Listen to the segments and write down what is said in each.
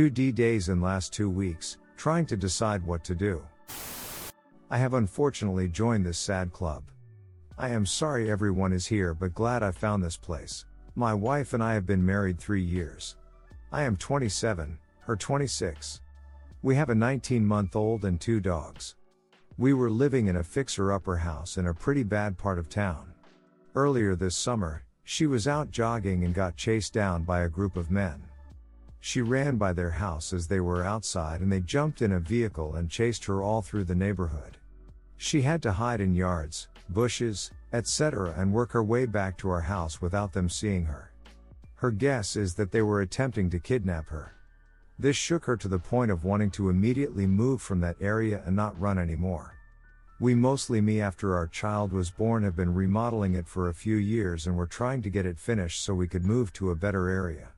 two D days in last two weeks, trying to decide what to do. I have unfortunately joined this sad club. I am sorry everyone is here but glad I found this place. My wife and I have been married three years. I am 27, her 26. We have a 19 month old and two dogs. We were living in a fixer upper house in a pretty bad part of town. Earlier this summer, she was out jogging and got chased down by a group of men. She ran by their house as they were outside and they jumped in a vehicle and chased her all through the neighborhood. She had to hide in yards, bushes, etc., and work her way back to our house without them seeing her. Her guess is that they were attempting to kidnap her. This shook her to the point of wanting to immediately move from that area and not run anymore. We mostly me after our child was born have been remodeling it for a few years and were trying to get it finished so we could move to a better area.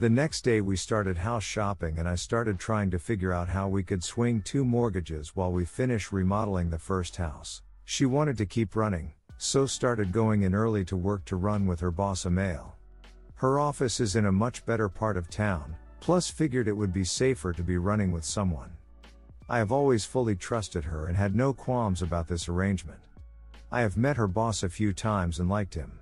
The next day we started house shopping and I started trying to figure out how we could swing two mortgages while we finish remodeling the first house. She wanted to keep running, so started going in early to work to run with her boss a male. Her office is in a much better part of town, plus figured it would be safer to be running with someone. I have always fully trusted her and had no qualms about this arrangement. I have met her boss a few times and liked him.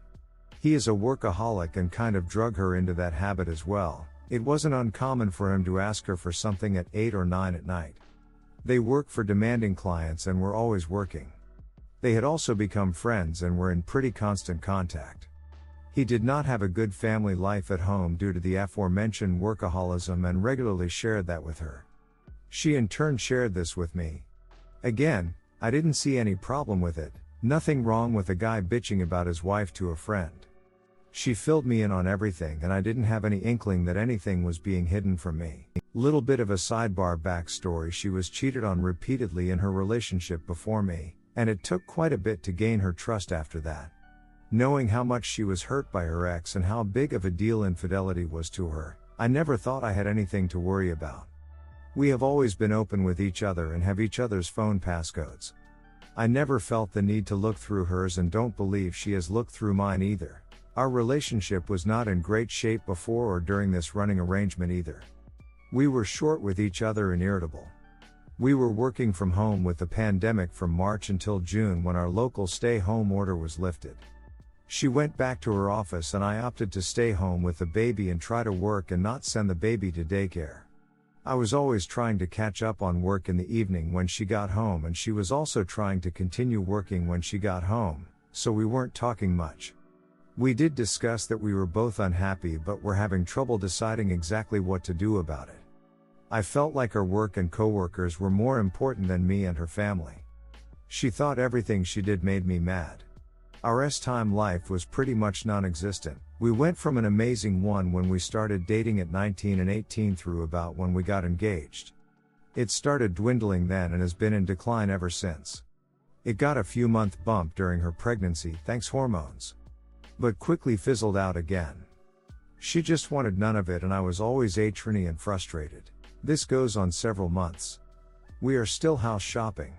He is a workaholic and kind of drug her into that habit as well. It wasn't uncommon for him to ask her for something at 8 or 9 at night. They work for demanding clients and were always working. They had also become friends and were in pretty constant contact. He did not have a good family life at home due to the aforementioned workaholism and regularly shared that with her. She in turn shared this with me. Again, I didn't see any problem with it, nothing wrong with a guy bitching about his wife to a friend. She filled me in on everything and I didn't have any inkling that anything was being hidden from me. Little bit of a sidebar backstory she was cheated on repeatedly in her relationship before me, and it took quite a bit to gain her trust after that. Knowing how much she was hurt by her ex and how big of a deal infidelity was to her, I never thought I had anything to worry about. We have always been open with each other and have each other's phone passcodes. I never felt the need to look through hers and don't believe she has looked through mine either. Our relationship was not in great shape before or during this running arrangement either. We were short with each other and irritable. We were working from home with the pandemic from March until June when our local stay home order was lifted. She went back to her office and I opted to stay home with the baby and try to work and not send the baby to daycare. I was always trying to catch up on work in the evening when she got home and she was also trying to continue working when she got home, so we weren't talking much. We did discuss that we were both unhappy but were having trouble deciding exactly what to do about it. I felt like her work and coworkers were more important than me and her family. She thought everything she did made me mad. Our S time life was pretty much non existent. We went from an amazing one when we started dating at 19 and 18 through about when we got engaged. It started dwindling then and has been in decline ever since. It got a few month bump during her pregnancy thanks hormones but quickly fizzled out again. She just wanted none of it and I was always atrony and frustrated. This goes on several months. We are still house shopping.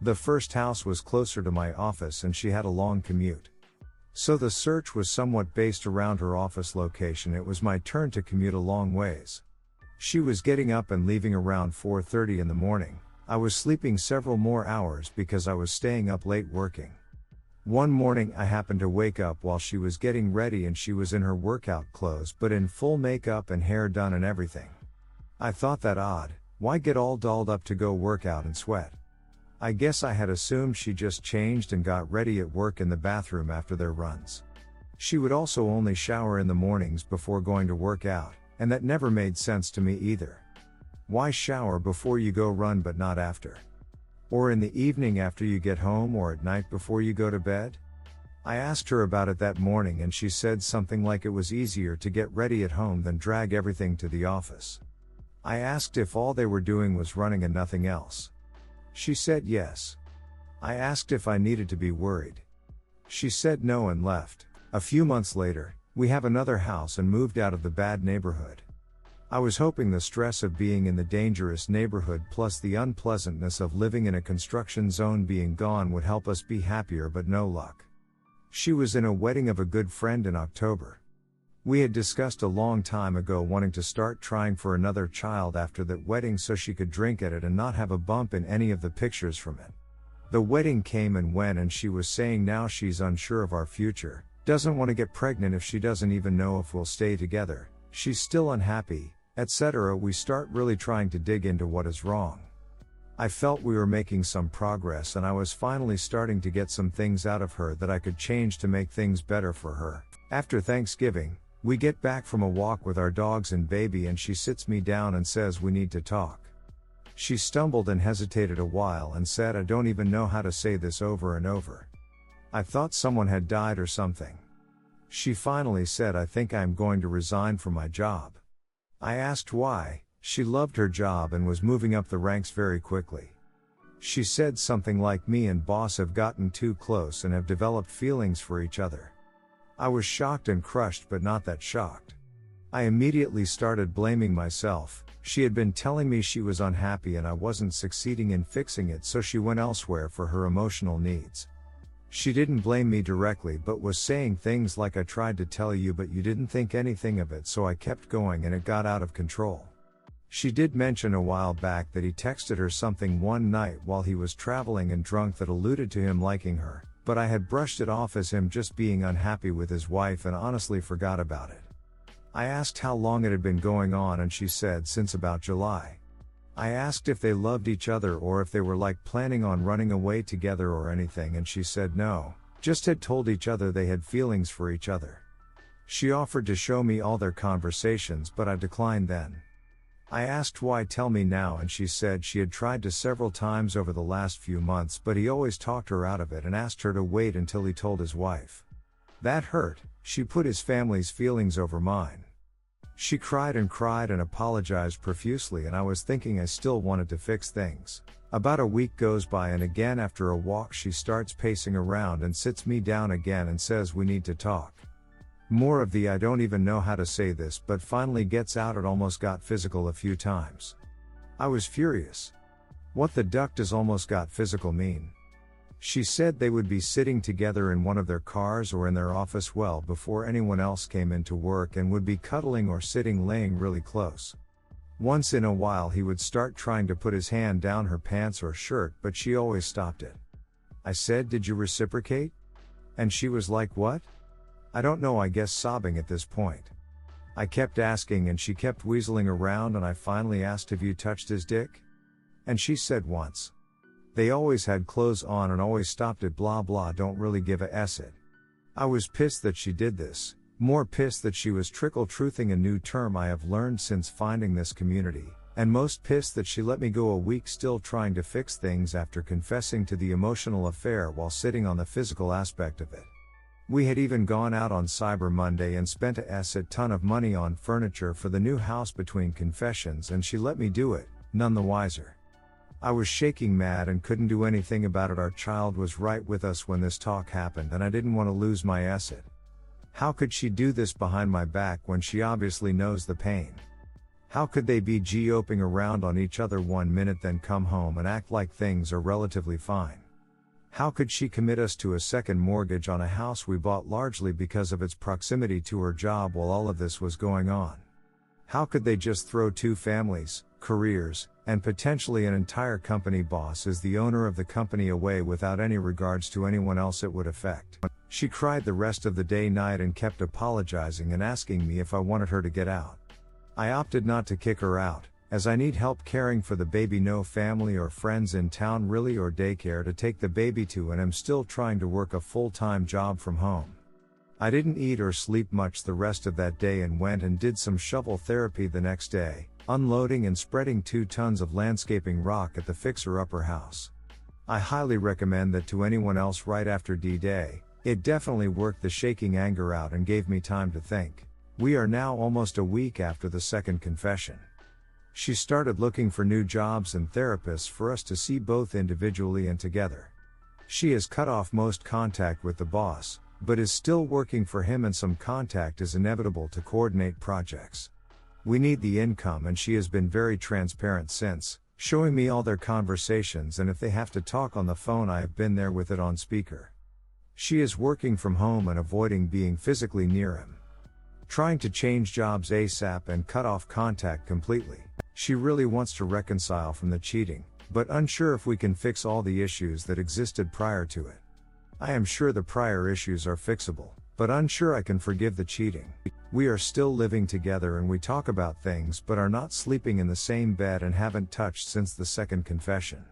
The first house was closer to my office and she had a long commute. So the search was somewhat based around her office location. It was my turn to commute a long ways. She was getting up and leaving around 4:30 in the morning. I was sleeping several more hours because I was staying up late working. One morning I happened to wake up while she was getting ready and she was in her workout clothes but in full makeup and hair done and everything. I thought that odd, why get all dolled up to go work out and sweat? I guess I had assumed she just changed and got ready at work in the bathroom after their runs. She would also only shower in the mornings before going to work out, and that never made sense to me either. Why shower before you go run but not after? Or in the evening after you get home or at night before you go to bed? I asked her about it that morning and she said something like it was easier to get ready at home than drag everything to the office. I asked if all they were doing was running and nothing else. She said yes. I asked if I needed to be worried. She said no and left. A few months later, we have another house and moved out of the bad neighborhood. I was hoping the stress of being in the dangerous neighborhood plus the unpleasantness of living in a construction zone being gone would help us be happier, but no luck. She was in a wedding of a good friend in October. We had discussed a long time ago wanting to start trying for another child after that wedding so she could drink at it and not have a bump in any of the pictures from it. The wedding came and went, and she was saying now she's unsure of our future, doesn't want to get pregnant if she doesn't even know if we'll stay together, she's still unhappy, etc. We start really trying to dig into what is wrong. I felt we were making some progress and I was finally starting to get some things out of her that I could change to make things better for her. After Thanksgiving, we get back from a walk with our dogs and baby, and she sits me down and says, We need to talk. She stumbled and hesitated a while and said, I don't even know how to say this over and over. I thought someone had died or something. She finally said, I think I am going to resign from my job. I asked why, she loved her job and was moving up the ranks very quickly. She said something like, Me and boss have gotten too close and have developed feelings for each other. I was shocked and crushed, but not that shocked. I immediately started blaming myself. She had been telling me she was unhappy and I wasn't succeeding in fixing it, so she went elsewhere for her emotional needs. She didn't blame me directly, but was saying things like, I tried to tell you, but you didn't think anything of it, so I kept going and it got out of control. She did mention a while back that he texted her something one night while he was traveling and drunk that alluded to him liking her but I had brushed it off as him just being unhappy with his wife and honestly forgot about it. I asked how long it had been going on and she said since about July. I asked if they loved each other or if they were like planning on running away together or anything and she said no, just had told each other they had feelings for each other. She offered to show me all their conversations but I declined then. I asked why tell me now and she said she had tried to several times over the last few months but he always talked her out of it and asked her to wait until he told his wife. That hurt, she put his family's feelings over mine. She cried and cried and apologized profusely and I was thinking I still wanted to fix things. About a week goes by and again after a walk she starts pacing around and sits me down again and says we need to talk. More of the I don't even know how to say this, but finally gets out it almost got physical a few times. I was furious. What the duck does almost got physical mean? She said they would be sitting together in one of their cars or in their office well before anyone else came into work and would be cuddling or sitting laying really close. Once in a while he would start trying to put his hand down her pants or shirt, but she always stopped it. I said, Did you reciprocate? And she was like, What? I don't know, I guess sobbing at this point. I kept asking and she kept weaseling around and I finally asked, Have you touched his dick? And she said once. They always had clothes on and always stopped at blah blah, don't really give a s it. I was pissed that she did this, more pissed that she was trickle truthing a new term I have learned since finding this community, and most pissed that she let me go a week still trying to fix things after confessing to the emotional affair while sitting on the physical aspect of it. We had even gone out on Cyber Monday and spent a s a ton of money on furniture for the new house between confessions and she let me do it, none the wiser. I was shaking mad and couldn't do anything about it. Our child was right with us when this talk happened and I didn't want to lose my asset. How could she do this behind my back when she obviously knows the pain? How could they be geoping around on each other one minute then come home and act like things are relatively fine? How could she commit us to a second mortgage on a house we bought largely because of its proximity to her job while all of this was going on? How could they just throw two families, careers, and potentially an entire company boss as the owner of the company away without any regards to anyone else it would affect? She cried the rest of the day night and kept apologizing and asking me if I wanted her to get out. I opted not to kick her out, as I need help caring for the baby, no family or friends in town really or daycare to take the baby to, and am still trying to work a full time job from home. I didn't eat or sleep much the rest of that day and went and did some shovel therapy the next day, unloading and spreading two tons of landscaping rock at the fixer upper house. I highly recommend that to anyone else right after D Day, it definitely worked the shaking anger out and gave me time to think. We are now almost a week after the second confession. She started looking for new jobs and therapists for us to see both individually and together. She has cut off most contact with the boss, but is still working for him, and some contact is inevitable to coordinate projects. We need the income, and she has been very transparent since, showing me all their conversations, and if they have to talk on the phone, I have been there with it on speaker. She is working from home and avoiding being physically near him. Trying to change jobs ASAP and cut off contact completely. She really wants to reconcile from the cheating, but unsure if we can fix all the issues that existed prior to it. I am sure the prior issues are fixable, but unsure I can forgive the cheating. We are still living together and we talk about things but are not sleeping in the same bed and haven't touched since the second confession.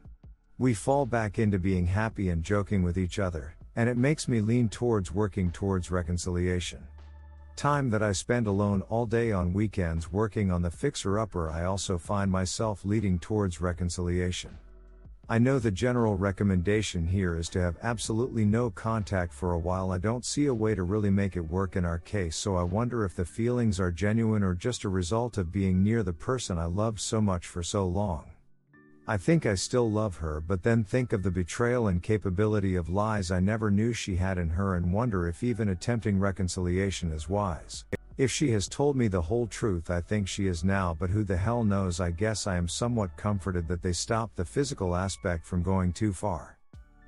We fall back into being happy and joking with each other, and it makes me lean towards working towards reconciliation. Time that I spend alone all day on weekends working on the fixer upper, I also find myself leading towards reconciliation. I know the general recommendation here is to have absolutely no contact for a while. I don't see a way to really make it work in our case, so I wonder if the feelings are genuine or just a result of being near the person I loved so much for so long. I think I still love her, but then think of the betrayal and capability of lies I never knew she had in her and wonder if even attempting reconciliation is wise. If she has told me the whole truth, I think she is now, but who the hell knows? I guess I am somewhat comforted that they stopped the physical aspect from going too far.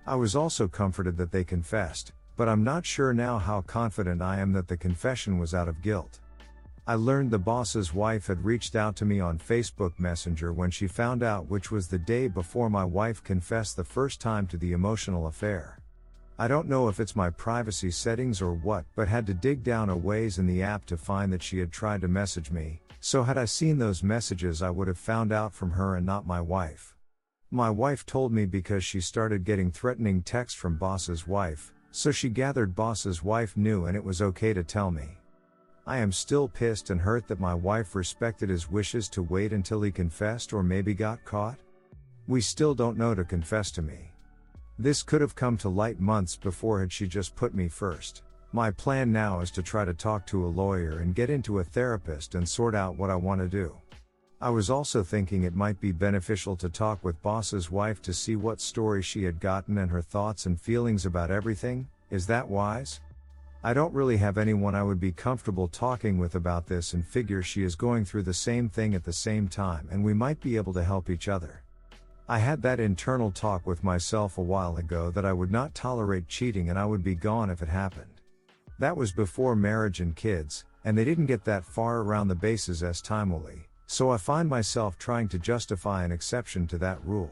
I was also comforted that they confessed, but I'm not sure now how confident I am that the confession was out of guilt. I learned the boss's wife had reached out to me on Facebook Messenger when she found out, which was the day before my wife confessed the first time to the emotional affair. I don't know if it's my privacy settings or what, but had to dig down a ways in the app to find that she had tried to message me, so had I seen those messages, I would have found out from her and not my wife. My wife told me because she started getting threatening texts from boss's wife, so she gathered boss's wife knew and it was okay to tell me. I am still pissed and hurt that my wife respected his wishes to wait until he confessed or maybe got caught. We still don't know to confess to me. This could have come to light months before had she just put me first. My plan now is to try to talk to a lawyer and get into a therapist and sort out what I want to do. I was also thinking it might be beneficial to talk with boss's wife to see what story she had gotten and her thoughts and feelings about everything. Is that wise? I don't really have anyone I would be comfortable talking with about this and figure she is going through the same thing at the same time and we might be able to help each other. I had that internal talk with myself a while ago that I would not tolerate cheating and I would be gone if it happened. That was before marriage and kids, and they didn't get that far around the bases as timely, so I find myself trying to justify an exception to that rule.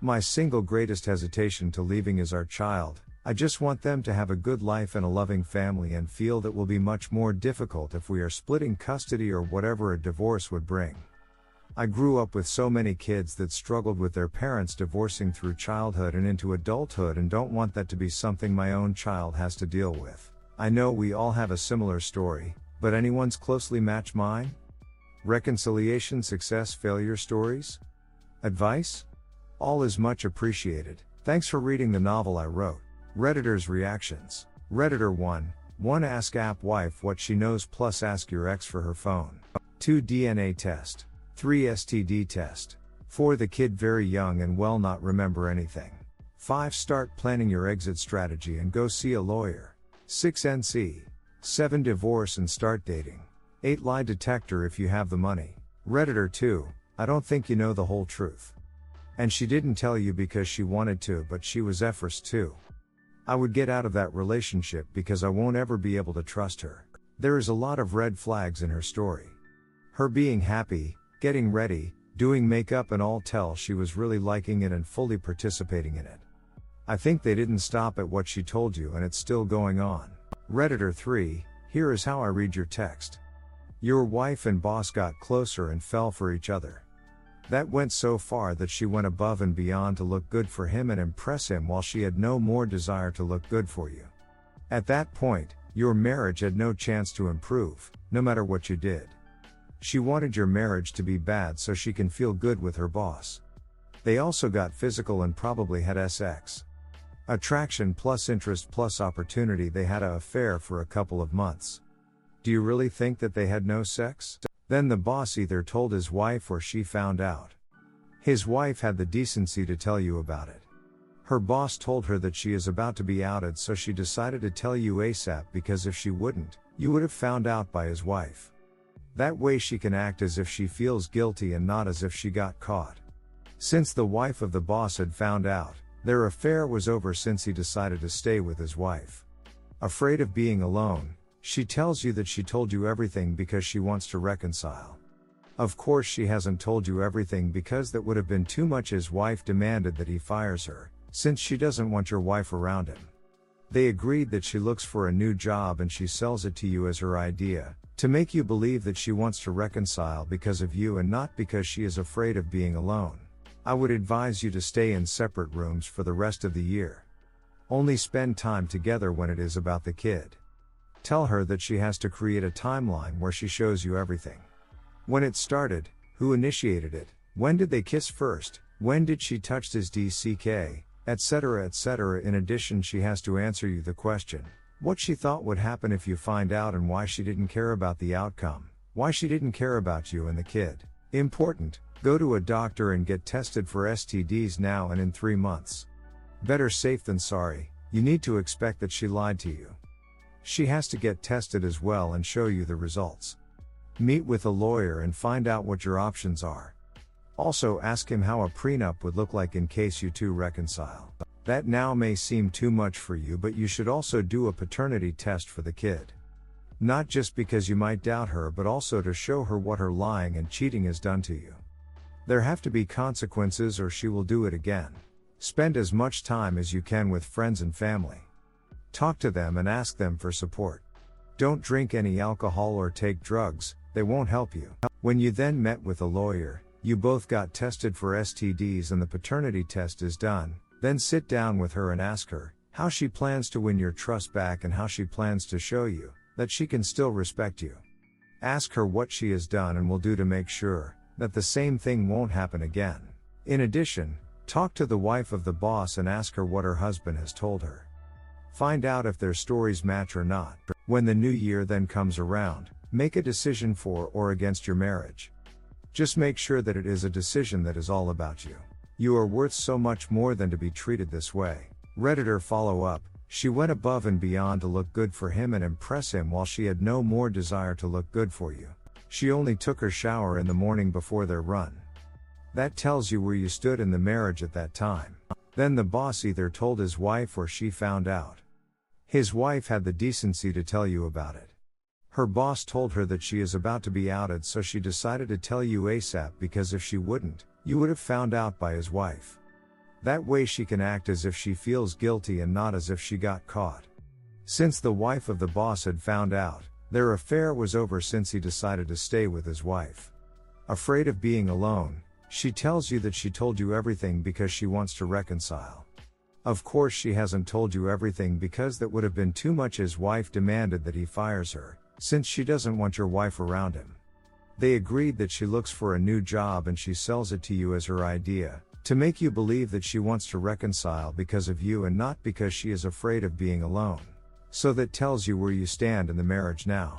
My single greatest hesitation to leaving is our child, I just want them to have a good life and a loving family and feel that will be much more difficult if we are splitting custody or whatever a divorce would bring. I grew up with so many kids that struggled with their parents divorcing through childhood and into adulthood and don't want that to be something my own child has to deal with. I know we all have a similar story, but anyone's closely match mine? Reconciliation, success, failure stories? Advice? All is much appreciated. Thanks for reading the novel I wrote. Redditors reactions. Redditor 1. 1 Ask app wife what she knows plus ask your ex for her phone. 2 DNA test. 3 STD test. 4 The kid very young and well not remember anything. 5 Start planning your exit strategy and go see a lawyer. 6 NC. 7 Divorce and start dating. 8 Lie detector if you have the money. Redditor 2. I don't think you know the whole truth. And she didn't tell you because she wanted to, but she was efforts too. I would get out of that relationship because I won't ever be able to trust her. There is a lot of red flags in her story. Her being happy, getting ready, doing makeup and all tell she was really liking it and fully participating in it. I think they didn't stop at what she told you and it's still going on. Redditor 3, here is how I read your text. Your wife and boss got closer and fell for each other. That went so far that she went above and beyond to look good for him and impress him while she had no more desire to look good for you. At that point, your marriage had no chance to improve, no matter what you did. She wanted your marriage to be bad so she can feel good with her boss. They also got physical and probably had sex. Attraction plus interest plus opportunity. They had a affair for a couple of months. Do you really think that they had no sex? Then the boss either told his wife or she found out. His wife had the decency to tell you about it. Her boss told her that she is about to be outed, so she decided to tell you ASAP because if she wouldn't, you would have found out by his wife. That way she can act as if she feels guilty and not as if she got caught. Since the wife of the boss had found out, their affair was over since he decided to stay with his wife. Afraid of being alone, She tells you that she told you everything because she wants to reconcile. Of course, she hasn't told you everything because that would have been too much. His wife demanded that he fires her, since she doesn't want your wife around him. They agreed that she looks for a new job and she sells it to you as her idea, to make you believe that she wants to reconcile because of you and not because she is afraid of being alone. I would advise you to stay in separate rooms for the rest of the year. Only spend time together when it is about the kid. Tell her that she has to create a timeline where she shows you everything. When it started, who initiated it, when did they kiss first, when did she touch his DCK, etc., etc. In addition, she has to answer you the question what she thought would happen if you find out and why she didn't care about the outcome, why she didn't care about you and the kid. Important, go to a doctor and get tested for STDs now and in three months. Better safe than sorry, you need to expect that she lied to you. She has to get tested as well and show you the results. Meet with a lawyer and find out what your options are. Also ask him how a prenup would look like in case you two reconcile. That now may seem too much for you, but you should also do a paternity test for the kid. Not just because you might doubt her, but also to show her what her lying and cheating has done to you. There have to be consequences or she will do it again. Spend as much time as you can with friends and family. Talk to them and ask them for support. Don't drink any alcohol or take drugs, they won't help you. When you then met with a lawyer, you both got tested for STDs and the paternity test is done, then sit down with her and ask her how she plans to win your trust back and how she plans to show you that she can still respect you. Ask her what she has done and will do to make sure that the same thing won't happen again. In addition, talk to the wife of the boss and ask her what her husband has told her. Find out if their stories match or not. When the new year then comes around, make a decision for or against your marriage. Just make sure that it is a decision that is all about you. You are worth so much more than to be treated this way. Redditor follow up, she went above and beyond to look good for him and impress him while she had no more desire to look good for you. She only took her shower in the morning before their run. That tells you where you stood in the marriage at that time. Then the boss either told his wife or she found out. His wife had the decency to tell you about it. Her boss told her that she is about to be outed, so she decided to tell you ASAP because if she wouldn't, you would have found out by his wife. That way she can act as if she feels guilty and not as if she got caught. Since the wife of the boss had found out, their affair was over since he decided to stay with his wife. Afraid of being alone, she tells you that she told you everything because she wants to reconcile. Of course, she hasn't told you everything because that would have been too much. His wife demanded that he fires her, since she doesn't want your wife around him. They agreed that she looks for a new job and she sells it to you as her idea, to make you believe that she wants to reconcile because of you and not because she is afraid of being alone. So that tells you where you stand in the marriage now.